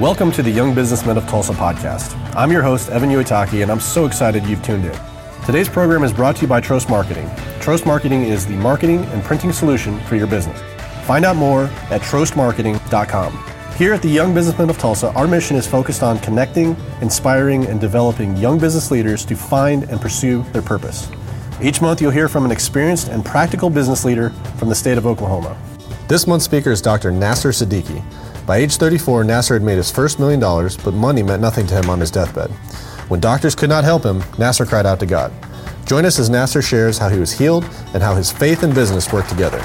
Welcome to the Young Businessmen of Tulsa podcast. I'm your host, Evan Uitaki, and I'm so excited you've tuned in. Today's program is brought to you by Trost Marketing. Trost Marketing is the marketing and printing solution for your business. Find out more at trostmarketing.com. Here at the Young Businessmen of Tulsa, our mission is focused on connecting, inspiring, and developing young business leaders to find and pursue their purpose. Each month, you'll hear from an experienced and practical business leader from the state of Oklahoma. This month's speaker is Dr. Nasir Siddiki. By age 34, Nasir had made his first million dollars, but money meant nothing to him on his deathbed. When doctors could not help him, Nasir cried out to God. Join us as Nasir shares how he was healed and how his faith and business work together.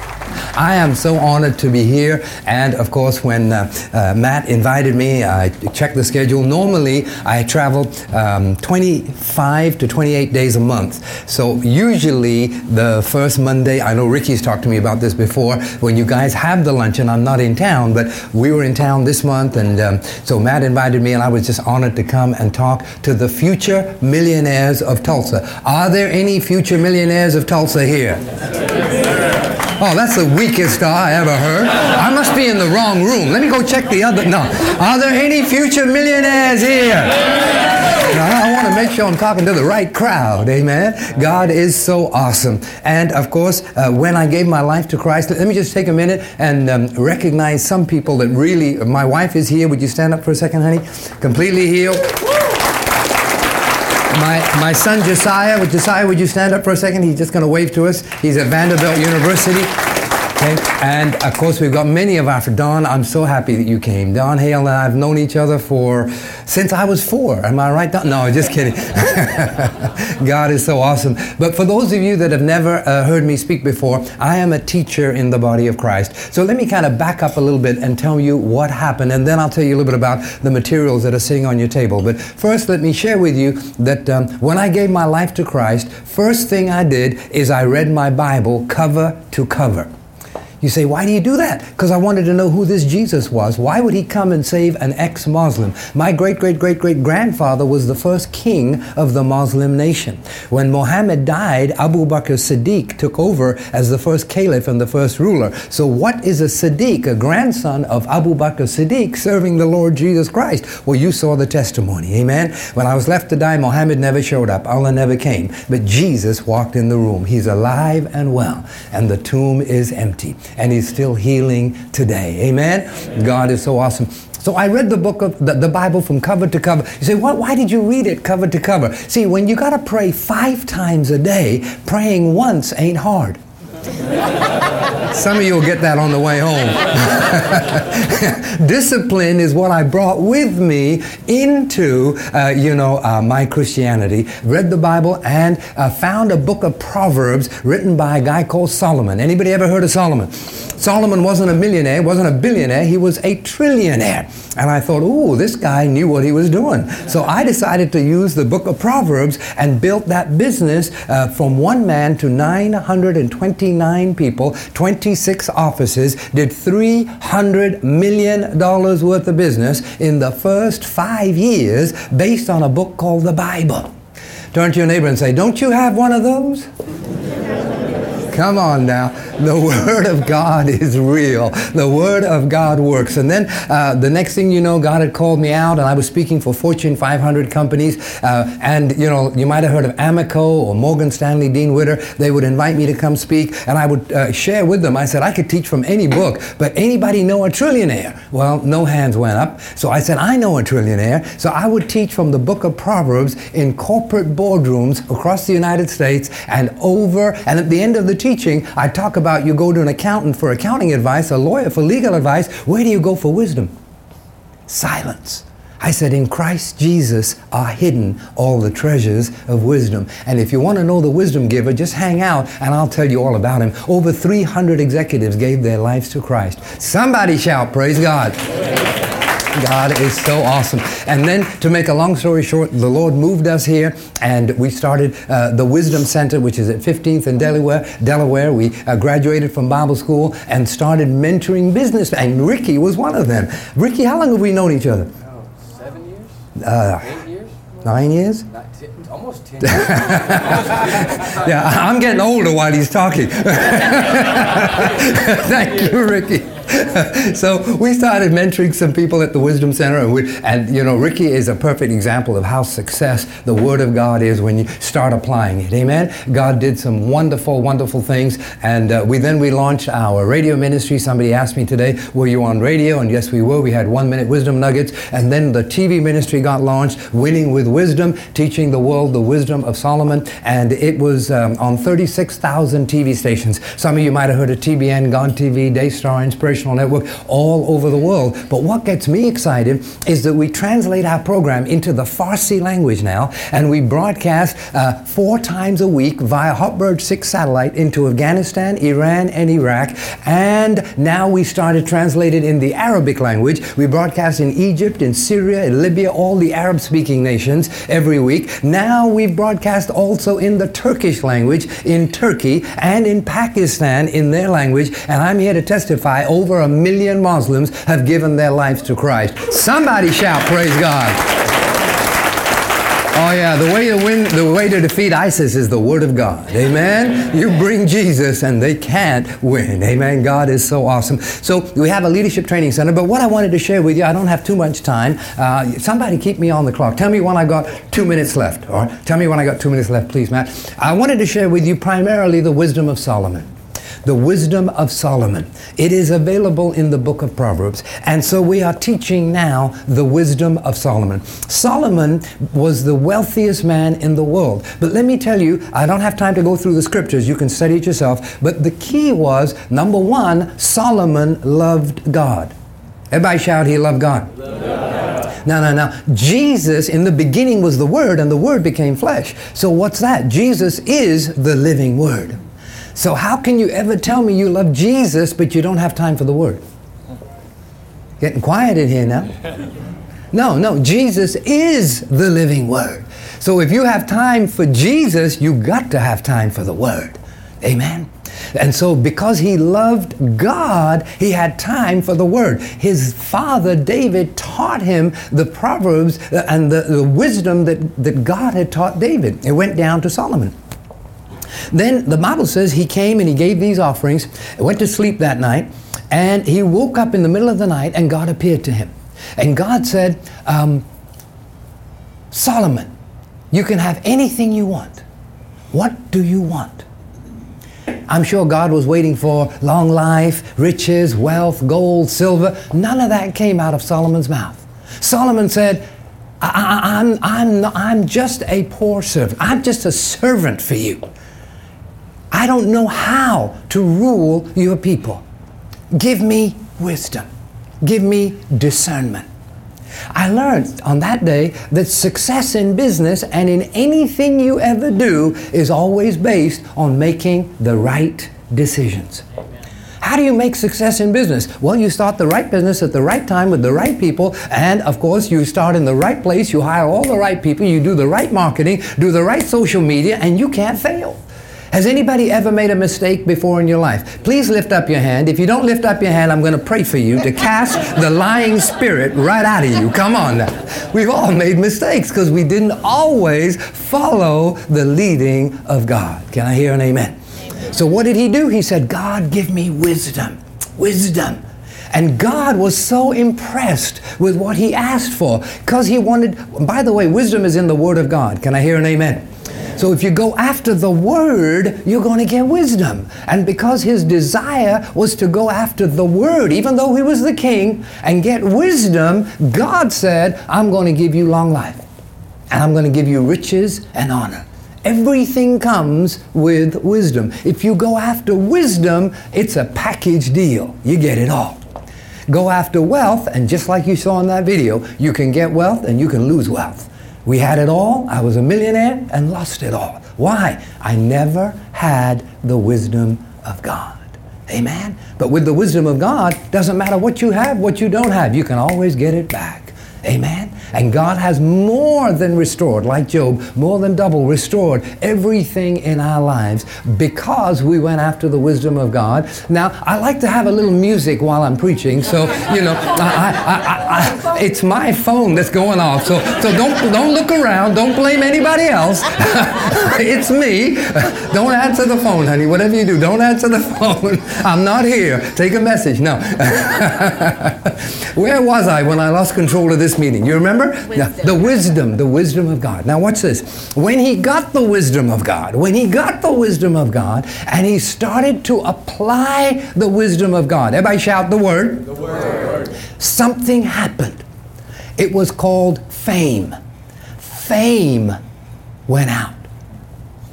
I am so honored to be here. And of course, when uh, uh, Matt invited me, I checked the schedule. Normally, I travel um, 25 to 28 days a month. So usually, the first Monday, I know Ricky's talked to me about this before, when you guys have the luncheon, I'm not in town, but we were in town this month. And um, so Matt invited me, and I was just honored to come and talk to the future millionaires of Tulsa. Are there any future millionaires of Tulsa here? Oh, that's the weakest I ever heard. I must be in the wrong room. Let me go check the other. No. Are there any future millionaires here? Now, I want to make sure I'm talking to the right crowd. Amen. God is so awesome. And of course, uh, when I gave my life to Christ, let me just take a minute and um, recognize some people that really. My wife is here. Would you stand up for a second, honey? Completely healed. My, my son Josiah, Josiah, would you stand up for a second? He's just going to wave to us. He's at Vanderbilt University. Okay. And of course, we've got many of our, Don, I'm so happy that you came. Don Hale and I have known each other for, since I was four. Am I right, Don? No, just kidding. God is so awesome. But for those of you that have never uh, heard me speak before, I am a teacher in the body of Christ. So let me kind of back up a little bit and tell you what happened, and then I'll tell you a little bit about the materials that are sitting on your table. But first, let me share with you that um, when I gave my life to Christ, first thing I did is I read my Bible cover to cover. You say, why do you do that? Because I wanted to know who this Jesus was. Why would he come and save an ex Muslim? My great great great great grandfather was the first king of the Muslim nation. When Muhammad died, Abu Bakr Siddiq took over as the first caliph and the first ruler. So, what is a Siddiq? A grandson of Abu Bakr Siddiq serving the Lord Jesus Christ. Well, you saw the testimony. Amen. When I was left to die, Muhammad never showed up. Allah never came. But Jesus walked in the room. He's alive and well, and the tomb is empty and he's still healing today. Amen? God is so awesome. So I read the book of the, the Bible from cover to cover. You say, what, why did you read it cover to cover? See, when you got to pray five times a day, praying once ain't hard. Some of you will get that on the way home. Discipline is what I brought with me into, uh, you know, uh, my Christianity. Read the Bible and uh, found a book of Proverbs written by a guy called Solomon. Anybody ever heard of Solomon? Solomon wasn't a millionaire, wasn't a billionaire, he was a trillionaire. And I thought, ooh, this guy knew what he was doing. So I decided to use the book of Proverbs and built that business uh, from one man to 929 people, 26 offices, did $300 million worth of business in the first five years based on a book called the Bible. Turn to your neighbor and say, Don't you have one of those? Come on now. The Word of God is real. The Word of God works. And then uh, the next thing you know, God had called me out, and I was speaking for Fortune 500 companies. Uh, and, you know, you might have heard of Amoco or Morgan Stanley, Dean Witter. They would invite me to come speak, and I would uh, share with them. I said, I could teach from any book, but anybody know a trillionaire? Well, no hands went up. So I said, I know a trillionaire. So I would teach from the book of Proverbs in corporate boardrooms across the United States and over. And at the end of the teaching, I talk about you go to an accountant for accounting advice, a lawyer for legal advice. Where do you go for wisdom? Silence. I said, in Christ Jesus are hidden all the treasures of wisdom. And if you want to know the wisdom giver, just hang out and I'll tell you all about him. Over 300 executives gave their lives to Christ. Somebody shout, Praise God. God is so awesome. And then, to make a long story short, the Lord moved us here, and we started uh, the Wisdom Center, which is at 15th and Delaware. Delaware. We uh, graduated from Bible school and started mentoring business. And Ricky was one of them. Ricky, how long have we known each other? Oh, seven years. Uh, Eight years. Nine years? almost 10 years. yeah, I'm getting older while he's talking. Thank you, Ricky. so we started mentoring some people at the Wisdom Center, and, we, and you know, Ricky is a perfect example of how success the Word of God is when you start applying it. Amen. God did some wonderful, wonderful things, and uh, we then we launched our radio ministry. Somebody asked me today, "Were you on radio?" And yes, we were. We had one minute wisdom nuggets, and then the TV ministry got launched, Winning with Wisdom, teaching the world the wisdom of Solomon, and it was um, on 36,000 TV stations. Some of you might have heard of TBN, GOD TV, Daystar, Inspirational Network, all over the world. But what gets me excited is that we translate our program into the Farsi language now, and we broadcast uh, four times a week via Hotbird 6 satellite into Afghanistan, Iran, and Iraq. And now we started translated in the Arabic language. We broadcast in Egypt, in Syria, in Libya, all the Arab speaking nations every week. Now we've broadcast also in the Turkish language in Turkey and in Pakistan in their language. And I'm here to testify over a million Muslims have given their lives to Christ. Somebody shout, Praise God. Oh yeah, the way to win, the way to defeat ISIS is the Word of God. Amen. You bring Jesus, and they can't win. Amen. God is so awesome. So we have a leadership training center. But what I wanted to share with you, I don't have too much time. Uh, somebody keep me on the clock. Tell me when I got two minutes left. Or tell me when I got two minutes left, please, Matt. I wanted to share with you primarily the wisdom of Solomon the wisdom of Solomon. It is available in the book of Proverbs. And so we are teaching now the wisdom of Solomon. Solomon was the wealthiest man in the world. But let me tell you, I don't have time to go through the scriptures. You can study it yourself. But the key was number one, Solomon loved God. Everybody shout, he loved God. Now, now, now, Jesus in the beginning was the Word, and the Word became flesh. So, what's that? Jesus is the living Word. So, how can you ever tell me you love Jesus but you don't have time for the Word? Getting quiet in here now. No, no, Jesus is the living Word. So, if you have time for Jesus, you've got to have time for the Word. Amen. And so, because he loved God, he had time for the Word. His father, David, taught him the Proverbs uh, and the, the wisdom that, that God had taught David. It went down to Solomon. Then the Bible says he came and he gave these offerings, went to sleep that night, and he woke up in the middle of the night and God appeared to him. And God said, um, Solomon, you can have anything you want. What do you want? I'm sure God was waiting for long life, riches, wealth, gold, silver. None of that came out of Solomon's mouth. Solomon said, I, I'm, I'm, I'm just a poor servant. I'm just a servant for you. I don't know how to rule your people. Give me wisdom. Give me discernment. I learned on that day that success in business and in anything you ever do is always based on making the right decisions. How do you make success in business? Well, you start the right business at the right time with the right people, and of course, you start in the right place, you hire all the right people, you do the right marketing, do the right social media, and you can't fail. Has anybody ever made a mistake before in your life? Please lift up your hand. If you don't lift up your hand, I'm going to pray for you to cast the lying spirit right out of you. Come on now. We've all made mistakes because we didn't always follow the leading of God. Can I hear an amen? amen? So, what did he do? He said, God, give me wisdom. Wisdom. And God was so impressed with what he asked for because he wanted, by the way, wisdom is in the Word of God. Can I hear an amen? So if you go after the word, you're going to get wisdom. And because his desire was to go after the word, even though he was the king, and get wisdom, God said, I'm going to give you long life. And I'm going to give you riches and honor. Everything comes with wisdom. If you go after wisdom, it's a package deal. You get it all. Go after wealth, and just like you saw in that video, you can get wealth and you can lose wealth. We had it all. I was a millionaire and lost it all. Why? I never had the wisdom of God. Amen. But with the wisdom of God, doesn't matter what you have, what you don't have, you can always get it back. Amen. And God has more than restored, like Job, more than double restored everything in our lives because we went after the wisdom of God. Now, I like to have a little music while I'm preaching, so you know, I, I, I, it's my phone that's going off. So, so don't don't look around. Don't blame anybody else. it's me. Don't answer the phone, honey. Whatever you do, don't answer the phone. I'm not here. Take a message. No. Where was I when I lost control of this meeting? You remember? Wisdom. The wisdom, the wisdom of God. Now, watch this. When he got the wisdom of God, when he got the wisdom of God, and he started to apply the wisdom of God, everybody shout the word. The word. Something happened. It was called fame. Fame went out.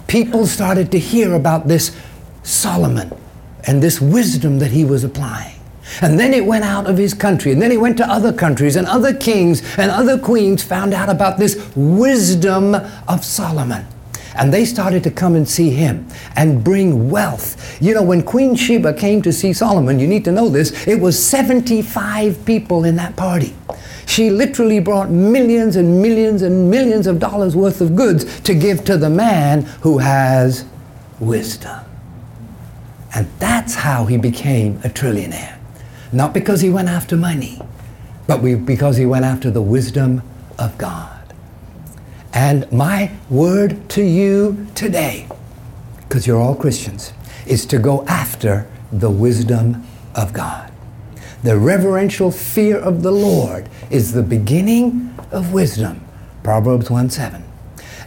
People started to hear about this Solomon and this wisdom that he was applying. And then it went out of his country, and then it went to other countries, and other kings and other queens found out about this wisdom of Solomon. And they started to come and see him and bring wealth. You know, when Queen Sheba came to see Solomon, you need to know this, it was 75 people in that party. She literally brought millions and millions and millions of dollars worth of goods to give to the man who has wisdom. And that's how he became a trillionaire. Not because he went after money, but we, because he went after the wisdom of God. And my word to you today, because you're all Christians, is to go after the wisdom of God. The reverential fear of the Lord is the beginning of wisdom. Proverbs 1 7.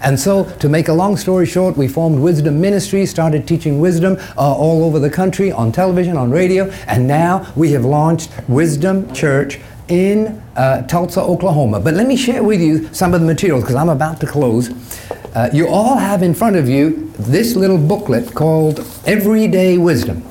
And so, to make a long story short, we formed Wisdom Ministry, started teaching wisdom uh, all over the country on television, on radio, and now we have launched Wisdom Church in uh, Tulsa, Oklahoma. But let me share with you some of the materials because I'm about to close. Uh, you all have in front of you this little booklet called Everyday Wisdom.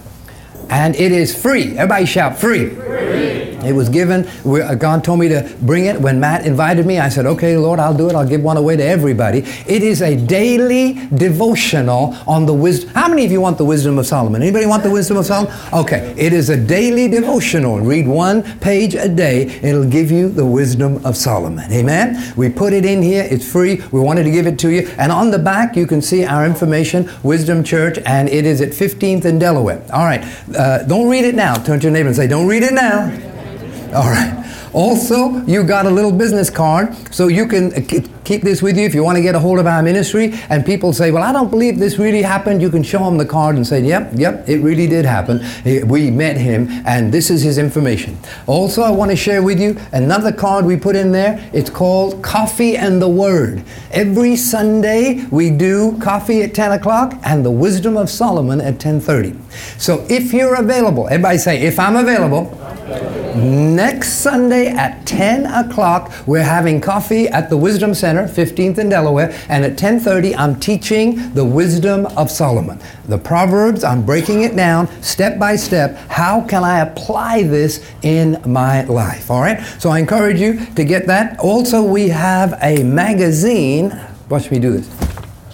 And it is free. Everybody shout free. It was given. uh, God told me to bring it. When Matt invited me, I said, "Okay, Lord, I'll do it. I'll give one away to everybody." It is a daily devotional on the wisdom. How many of you want the wisdom of Solomon? Anybody want the wisdom of Solomon? Okay, it is a daily devotional. Read one page a day. It'll give you the wisdom of Solomon. Amen. We put it in here. It's free. We wanted to give it to you. And on the back, you can see our information, Wisdom Church, and it is at 15th and Delaware. All right. Uh, don't read it now. Turn to your neighbor and say, "Don't read it now." All right. Also, you got a little business card, so you can uh, keep this with you if you want to get a hold of our ministry. And people say, "Well, I don't believe this really happened." You can show them the card and say, "Yep, yep, it really did happen. We met him, and this is his information." Also, I want to share with you another card we put in there. It's called Coffee and the Word. Every Sunday we do coffee at 10 o'clock and the Wisdom of Solomon at 10:30. So, if you're available, everybody say, "If I'm available." Next Sunday at 10 o'clock, we're having coffee at the Wisdom Center, 15th in Delaware, and at 10:30, I'm teaching the wisdom of Solomon. The Proverbs, I'm breaking it down step by step. How can I apply this in my life? All right. So I encourage you to get that. Also, we have a magazine. Watch me do this.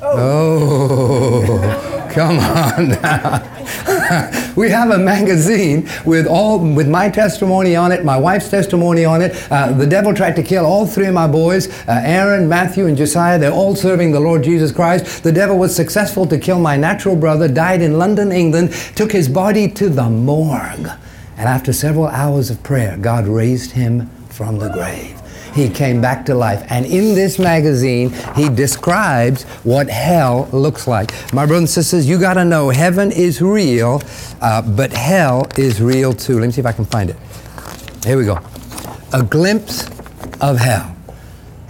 Oh, oh. Come on now. we have a magazine with all with my testimony on it, my wife's testimony on it. Uh, the devil tried to kill all three of my boys, uh, Aaron, Matthew, and Josiah. They're all serving the Lord Jesus Christ. The devil was successful to kill my natural brother. Died in London, England. Took his body to the morgue, and after several hours of prayer, God raised him from the grave he came back to life. And in this magazine, he describes what hell looks like. My brothers and sisters, you got to know heaven is real, uh, but hell is real too. Let me see if I can find it. Here we go. A glimpse of hell.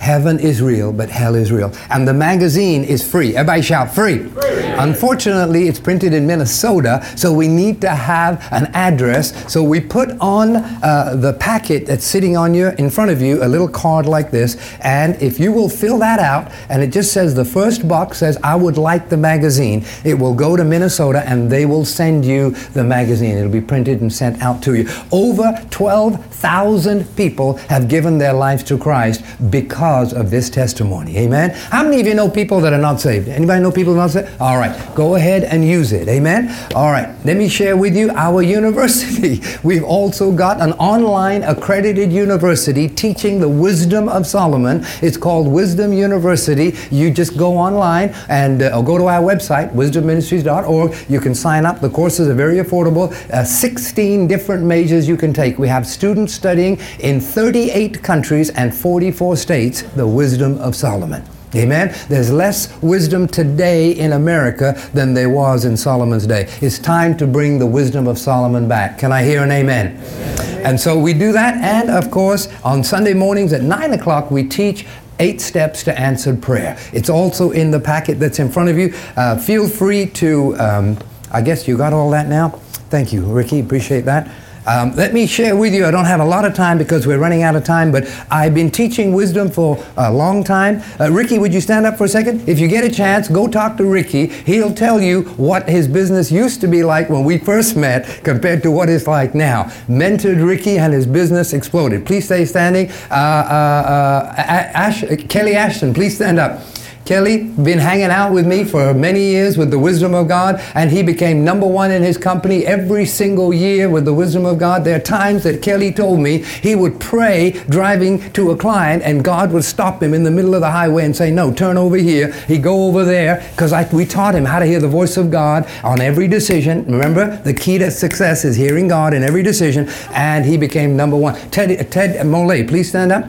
Heaven is real, but hell is real. And the magazine is free. Everybody shout free. Unfortunately, it's printed in Minnesota, so we need to have an address. So we put on uh, the packet that's sitting on you in front of you a little card like this. And if you will fill that out, and it just says the first box says, I would like the magazine, it will go to Minnesota and they will send you the magazine. It'll be printed and sent out to you. Over 12,000 people have given their lives to Christ because because of this testimony. Amen. How many of you know people that are not saved? Anybody know people not saved? All right. Go ahead and use it. Amen. All right. Let me share with you our university. We've also got an online accredited university teaching the wisdom of Solomon. It's called Wisdom University. You just go online and uh, go to our website, wisdomministries.org. You can sign up. The courses are very affordable. Uh, 16 different majors you can take. We have students studying in 38 countries and 44 states the wisdom of Solomon. Amen. There's less wisdom today in America than there was in Solomon's day. It's time to bring the wisdom of Solomon back. Can I hear an amen? amen? And so we do that. And of course, on Sunday mornings at 9 o'clock, we teach eight steps to answered prayer. It's also in the packet that's in front of you. Uh, feel free to, um, I guess you got all that now. Thank you, Ricky. Appreciate that. Um, let me share with you, I don't have a lot of time because we're running out of time, but I've been teaching wisdom for a long time. Uh, Ricky, would you stand up for a second? If you get a chance, go talk to Ricky. He'll tell you what his business used to be like when we first met compared to what it's like now. Mentored Ricky and his business exploded. Please stay standing. Uh, uh, uh Ash, Kelly Ashton, please stand up. Kelly been hanging out with me for many years with the wisdom of God, and he became number one in his company every single year with the wisdom of God. There are times that Kelly told me he would pray driving to a client, and God would stop him in the middle of the highway and say, "No, turn over here." He'd go over there because we taught him how to hear the voice of God on every decision. Remember, the key to success is hearing God in every decision, and he became number one. Ted, Ted Molay, please stand up.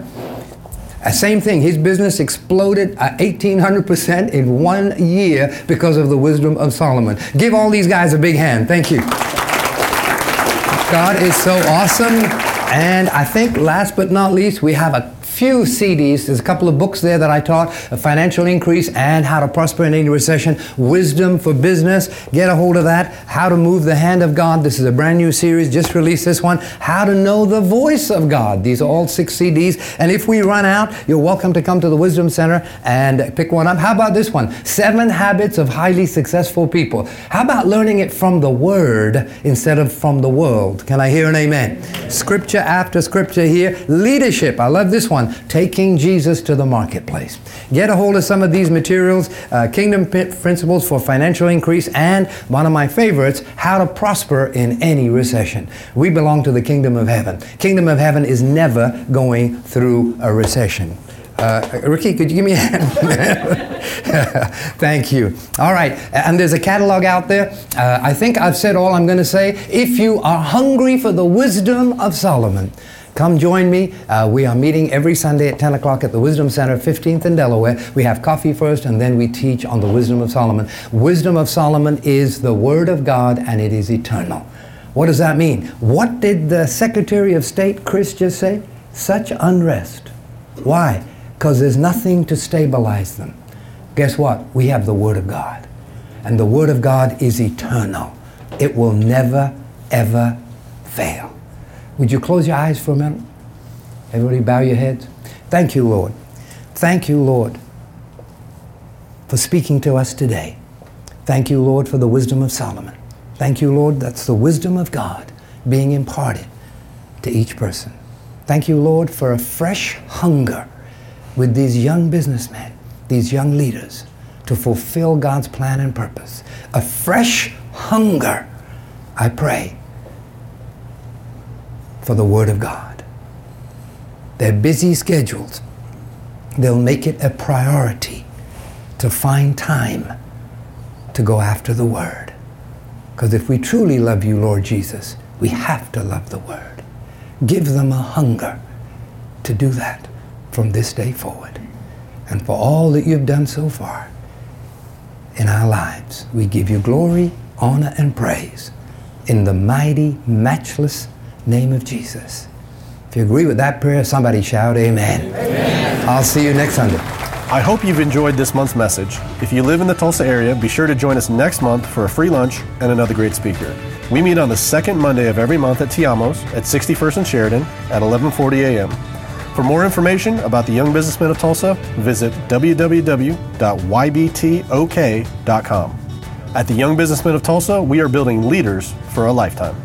Uh, same thing, his business exploded 1800% uh, in one year because of the wisdom of Solomon. Give all these guys a big hand. Thank you. God is so awesome. And I think last but not least, we have a few CDs. There's a couple of books there that I taught a Financial Increase and How to Prosper in Any Recession, Wisdom for Business. Get a hold of that. How to Move the Hand of God. This is a brand new series. Just released this one. How to Know the Voice of God. These are all six CDs. And if we run out, you're welcome to come to the Wisdom Center and pick one up. How about this one? Seven Habits of Highly Successful People. How about learning it from the Word instead of from the world? Can I hear an amen? Scripture after scripture here. Leadership. I love this one taking Jesus to the marketplace. Get a hold of some of these materials uh, Kingdom Principles for Financial Increase, and one of my favorites, How to Prosper in Any Recession. We belong to the Kingdom of Heaven. Kingdom of Heaven is never going through a recession. Uh, Ricky, could you give me a hand? Thank you. All right, and there's a catalog out there. Uh, I think I've said all I'm going to say. If you are hungry for the wisdom of Solomon, Come join me. Uh, we are meeting every Sunday at 10 o'clock at the Wisdom Center, 15th in Delaware. We have coffee first and then we teach on the wisdom of Solomon. Wisdom of Solomon is the Word of God and it is eternal. What does that mean? What did the Secretary of State, Chris, just say? Such unrest. Why? Because there's nothing to stabilize them. Guess what? We have the Word of God. And the Word of God is eternal. It will never, ever fail. Would you close your eyes for a minute? Everybody bow your heads. Thank you, Lord. Thank you, Lord, for speaking to us today. Thank you, Lord, for the wisdom of Solomon. Thank you, Lord, that's the wisdom of God being imparted to each person. Thank you, Lord, for a fresh hunger with these young businessmen, these young leaders, to fulfill God's plan and purpose. A fresh hunger, I pray, for the Word of God. Their busy schedules, they'll make it a priority to find time to go after the Word. Because if we truly love you, Lord Jesus, we have to love the Word. Give them a hunger to do that from this day forward. And for all that you've done so far in our lives, we give you glory, honor, and praise in the mighty, matchless name of Jesus. If you agree with that prayer, somebody shout amen. amen. I'll see you next Sunday. I hope you've enjoyed this month's message. If you live in the Tulsa area, be sure to join us next month for a free lunch and another great speaker. We meet on the second Monday of every month at Tiamos at 61st and Sheridan at 11:40 a.m. For more information about the Young Businessmen of Tulsa, visit www.ybtok.com. At the Young Businessmen of Tulsa, we are building leaders for a lifetime.